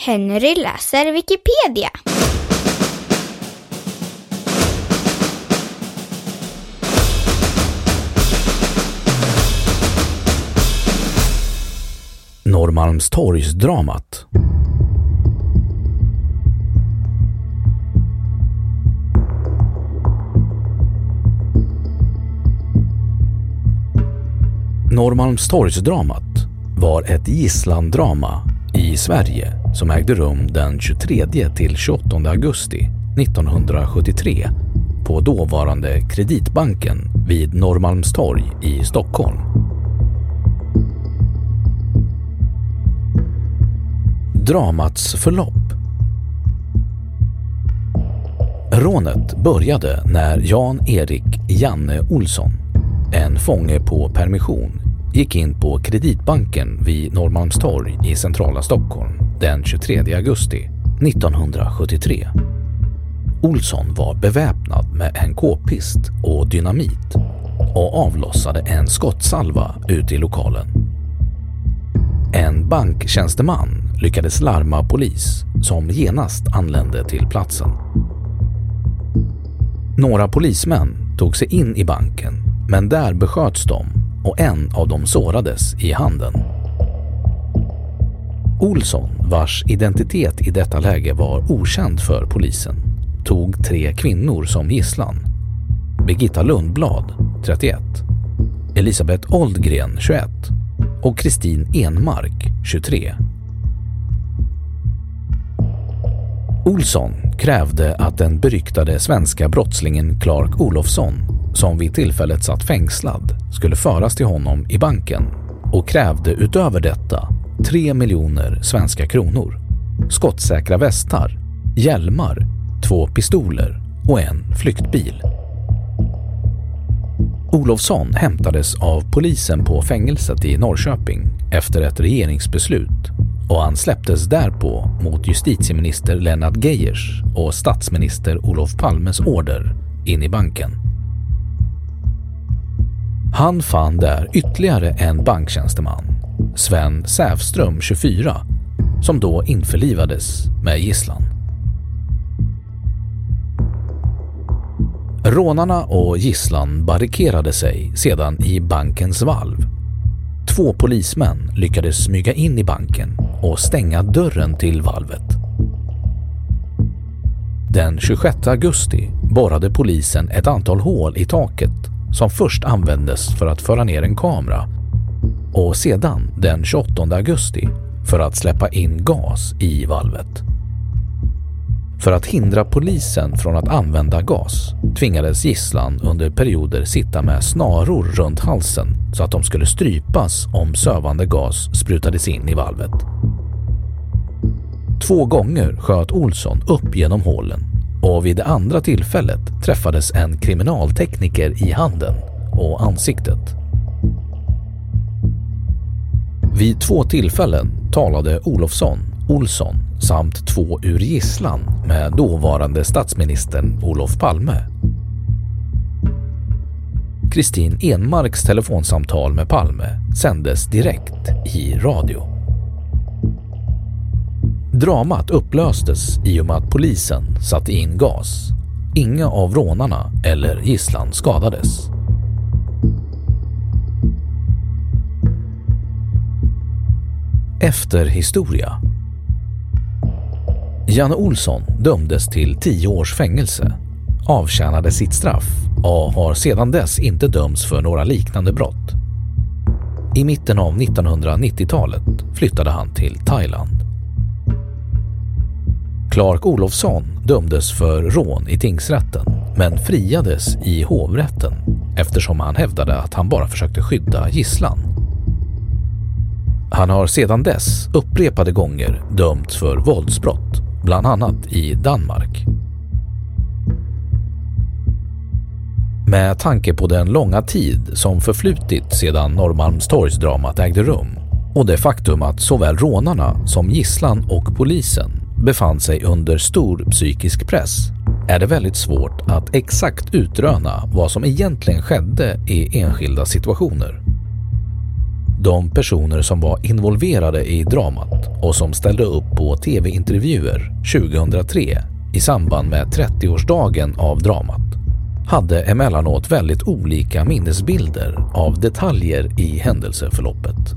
Henry läser Wikipedia. Norrmalmstorgsdramat. Norrmalmstorgsdramat var ett gisslandrama i Sverige som ägde rum den 23 till 28 augusti 1973 på dåvarande Kreditbanken vid Norrmalmstorg i Stockholm. Dramats förlopp Rånet började när Jan-Erik Janne Olsson, en fånge på permission, gick in på Kreditbanken vid Norrmalmstorg i centrala Stockholm den 23 augusti 1973. Olsson var beväpnad med en k-pist och dynamit och avlossade en skottsalva ut i lokalen. En banktjänsteman lyckades larma polis som genast anlände till platsen. Några polismän tog sig in i banken men där besköts de och en av dem sårades i handen. Olsson, vars identitet i detta läge var okänd för polisen, tog tre kvinnor som gisslan. Birgitta Lundblad, 31, Elisabeth Oldgren, 21 och Kristin Enmark, 23. Olsson krävde att den beryktade svenska brottslingen Clark Olofsson, som vid tillfället satt fängslad, skulle föras till honom i banken och krävde utöver detta 3 miljoner svenska kronor, skottsäkra västar, hjälmar, två pistoler och en flyktbil. Olofsson hämtades av polisen på fängelset i Norrköping efter ett regeringsbeslut och han släpptes därpå mot justitieminister Lennart Geijers och statsminister Olof Palmes order in i banken. Han fann där ytterligare en banktjänsteman, Sven Sävström 24, som då införlivades med gisslan. Rånarna och gisslan barrikerade sig sedan i bankens valv. Två polismän lyckades smyga in i banken och stänga dörren till valvet. Den 26 augusti borrade polisen ett antal hål i taket som först användes för att föra ner en kamera och sedan den 28 augusti för att släppa in gas i valvet. För att hindra polisen från att använda gas tvingades gisslan under perioder sitta med snaror runt halsen så att de skulle strypas om sövande gas sprutades in i valvet. Två gånger sköt Olsson upp genom hålen och vid det andra tillfället träffades en kriminaltekniker i handen och ansiktet. Vid två tillfällen talade Olofsson, Olsson samt två ur gisslan med dåvarande statsministern Olof Palme. Kristin Enmarks telefonsamtal med Palme sändes direkt i radio. Dramat upplöstes i och med att polisen satte in gas. Inga av rånarna eller gisslan skadades. Efterhistoria Janne Olsson dömdes till tio års fängelse, avtjänade sitt straff och har sedan dess inte dömts för några liknande brott. I mitten av 1990-talet flyttade han till Thailand. Clark Olofsson dömdes för rån i tingsrätten men friades i hovrätten eftersom han hävdade att han bara försökte skydda gisslan. Han har sedan dess upprepade gånger dömts för våldsbrott, bland annat i Danmark. Med tanke på den långa tid som förflutit sedan Norrmalmstorgsdramat ägde rum och det faktum att såväl rånarna som gisslan och polisen befann sig under stor psykisk press är det väldigt svårt att exakt utröna vad som egentligen skedde i enskilda situationer. De personer som var involverade i dramat och som ställde upp på tv-intervjuer 2003 i samband med 30-årsdagen av dramat hade emellanåt väldigt olika minnesbilder av detaljer i händelseförloppet.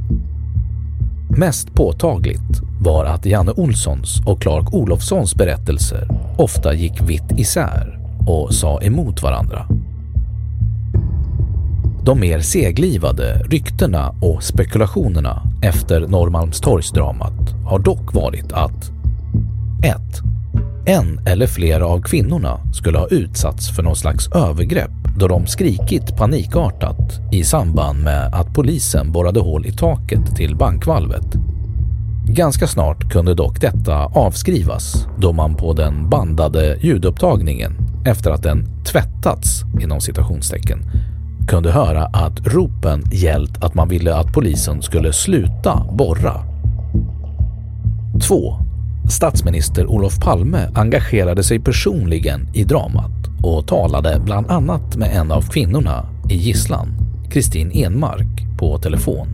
Mest påtagligt var att Janne Olssons och Clark Olofssons berättelser ofta gick vitt isär och sa emot varandra. De mer seglivade ryktena och spekulationerna efter Norrmalmstorgsdramat har dock varit att 1. En eller flera av kvinnorna skulle ha utsatts för någon slags övergrepp då de skrikit panikartat i samband med att polisen borrade hål i taket till bankvalvet. Ganska snart kunde dock detta avskrivas då man på den bandade ljudupptagningen efter att den tvättats inom citationstecken kunde höra att ropen gällt att man ville att polisen skulle sluta borra. 2. Statsminister Olof Palme engagerade sig personligen i dramat och talade bland annat med en av kvinnorna i gisslan, Kristin Enmark, på telefon.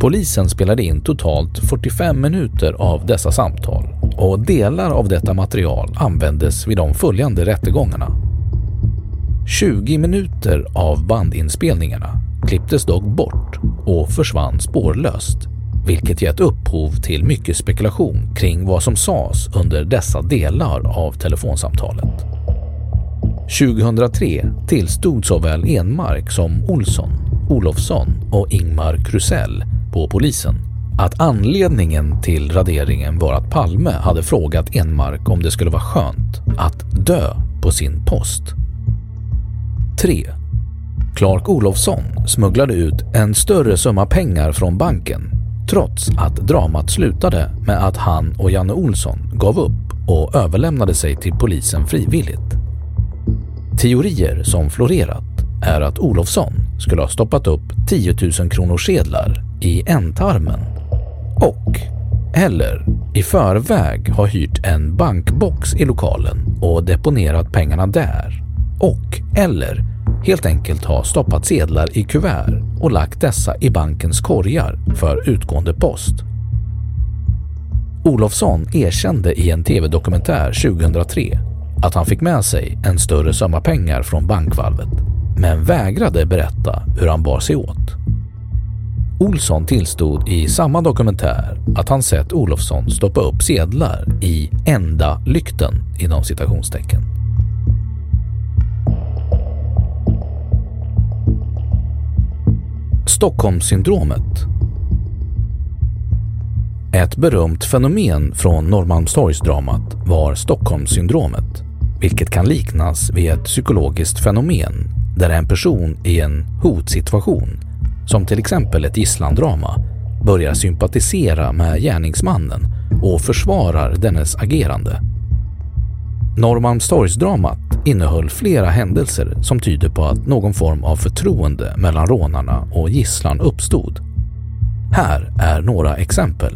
Polisen spelade in totalt 45 minuter av dessa samtal och delar av detta material användes vid de följande rättegångarna. 20 minuter av bandinspelningarna klipptes dock bort och försvann spårlöst vilket gett upphov till mycket spekulation kring vad som sades under dessa delar av telefonsamtalet. 2003 tillstod såväl Enmark som Olsson, Olofsson och Ingmar Krusell på polisen att anledningen till raderingen var att Palme hade frågat Enmark om det skulle vara skönt att dö på sin post. 3. Clark Olofsson smugglade ut en större summa pengar från banken trots att dramat slutade med att han och Janne Olsson gav upp och överlämnade sig till polisen frivilligt. Teorier som florerat är att Olofsson skulle ha stoppat upp 10 000 kronor sedlar i ändtarmen och eller i förväg ha hyrt en bankbox i lokalen och deponerat pengarna där och eller helt enkelt ha stoppat sedlar i kuvert och lagt dessa i bankens korgar för utgående post. Olofsson erkände i en tv-dokumentär 2003 att han fick med sig en större summa pengar från bankvalvet men vägrade berätta hur han bar sig åt. Olsson tillstod i samma dokumentär att han sett Olofsson stoppa upp sedlar i enda lykten inom citationstecken. Stockholmssyndromet Ett berömt fenomen från Norrmalmstorgsdramat var Stockholmssyndromet, vilket kan liknas vid ett psykologiskt fenomen där en person i en hotsituation, som till exempel ett gisslandrama, börjar sympatisera med gärningsmannen och försvarar dennes agerande. Norrmalmstorgsdramat innehöll flera händelser som tyder på att någon form av förtroende mellan rånarna och gisslan uppstod. Här är några exempel.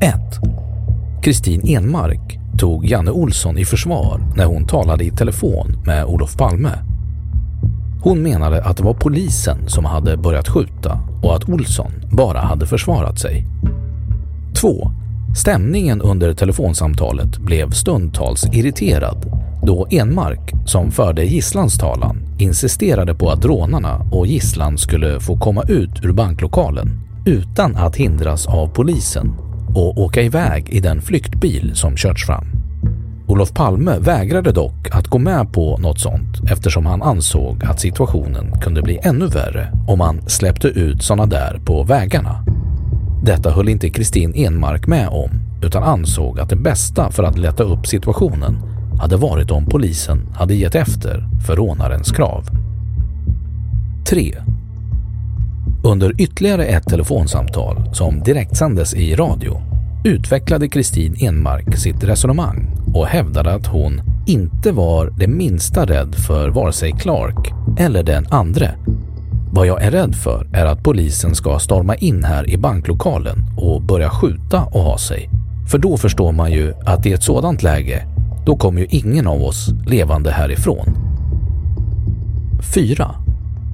1. Kristin Enmark tog Janne Olsson i försvar när hon talade i telefon med Olof Palme. Hon menade att det var polisen som hade börjat skjuta och att Olsson bara hade försvarat sig. 2. Stämningen under telefonsamtalet blev stundtals irriterad då Enmark, som förde gisslans talan, insisterade på att rånarna och gisslan skulle få komma ut ur banklokalen utan att hindras av polisen och åka iväg i den flyktbil som körts fram. Olof Palme vägrade dock att gå med på något sånt eftersom han ansåg att situationen kunde bli ännu värre om man släppte ut sådana där på vägarna. Detta höll inte Kristin Enmark med om utan ansåg att det bästa för att lätta upp situationen hade varit om polisen hade gett efter för rånarens krav. 3. Under ytterligare ett telefonsamtal som direktsändes i radio utvecklade Kristin Enmark sitt resonemang och hävdade att hon inte var det minsta rädd för vare sig Clark eller den andre. Vad jag är rädd för är att polisen ska storma in här i banklokalen och börja skjuta och ha sig. För då förstår man ju att i ett sådant läge, då kommer ju ingen av oss levande härifrån. 4.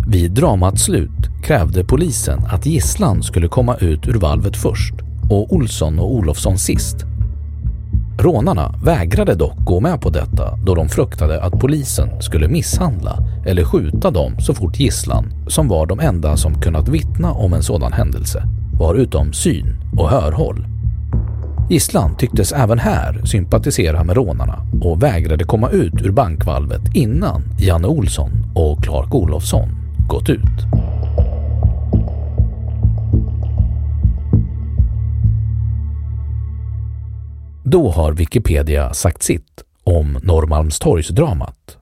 Vid dramats slut krävde polisen att gisslan skulle komma ut ur valvet först och Olsson och Olofsson sist. Rånarna vägrade dock gå med på detta då de fruktade att polisen skulle misshandla eller skjuta dem så fort gisslan, som var de enda som kunnat vittna om en sådan händelse, var utom syn och hörhåll. Gisslan tycktes även här sympatisera med rånarna och vägrade komma ut ur bankvalvet innan Janne Olsson och Clark Olofsson gått ut. Då har Wikipedia sagt sitt om Norrmalmstorgsdramat.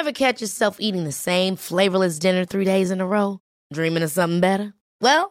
Ever catch yourself eating the same flavorless dinner three days in a row? Dreaming of something better? Well,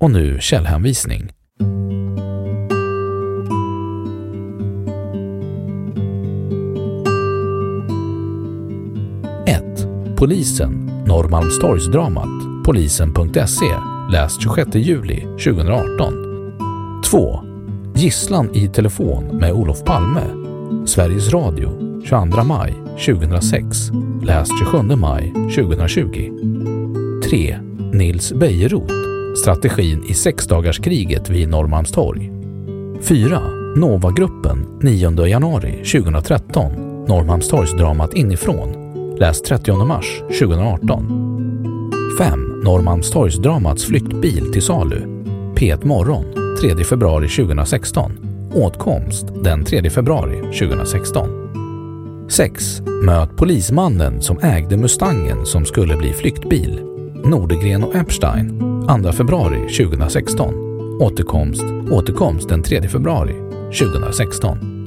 Och nu källhänvisning. Polisen, Norrmalmstorgsdramat, polisen.se, läst 26 juli 2018. 2. Gisslan i telefon med Olof Palme, Sveriges Radio, 22 maj 2006, läst 27 maj 2020. 3. Nils Bejerot, Strategin i sexdagarskriget vid Norrmalmstorg. 4. Novagruppen, 9 januari 2013, Norrmalmstorgsdramat inifrån, Läs 30 mars 2018. 5. Norrmalmstorgsdramats flyktbil till salu. P1 Morgon 3 februari 2016. Åtkomst den 3 februari 2016. 6. Möt polismannen som ägde Mustangen som skulle bli flyktbil. Nordegren och Epstein 2 februari 2016. Återkomst, återkomst den 3 februari 2016.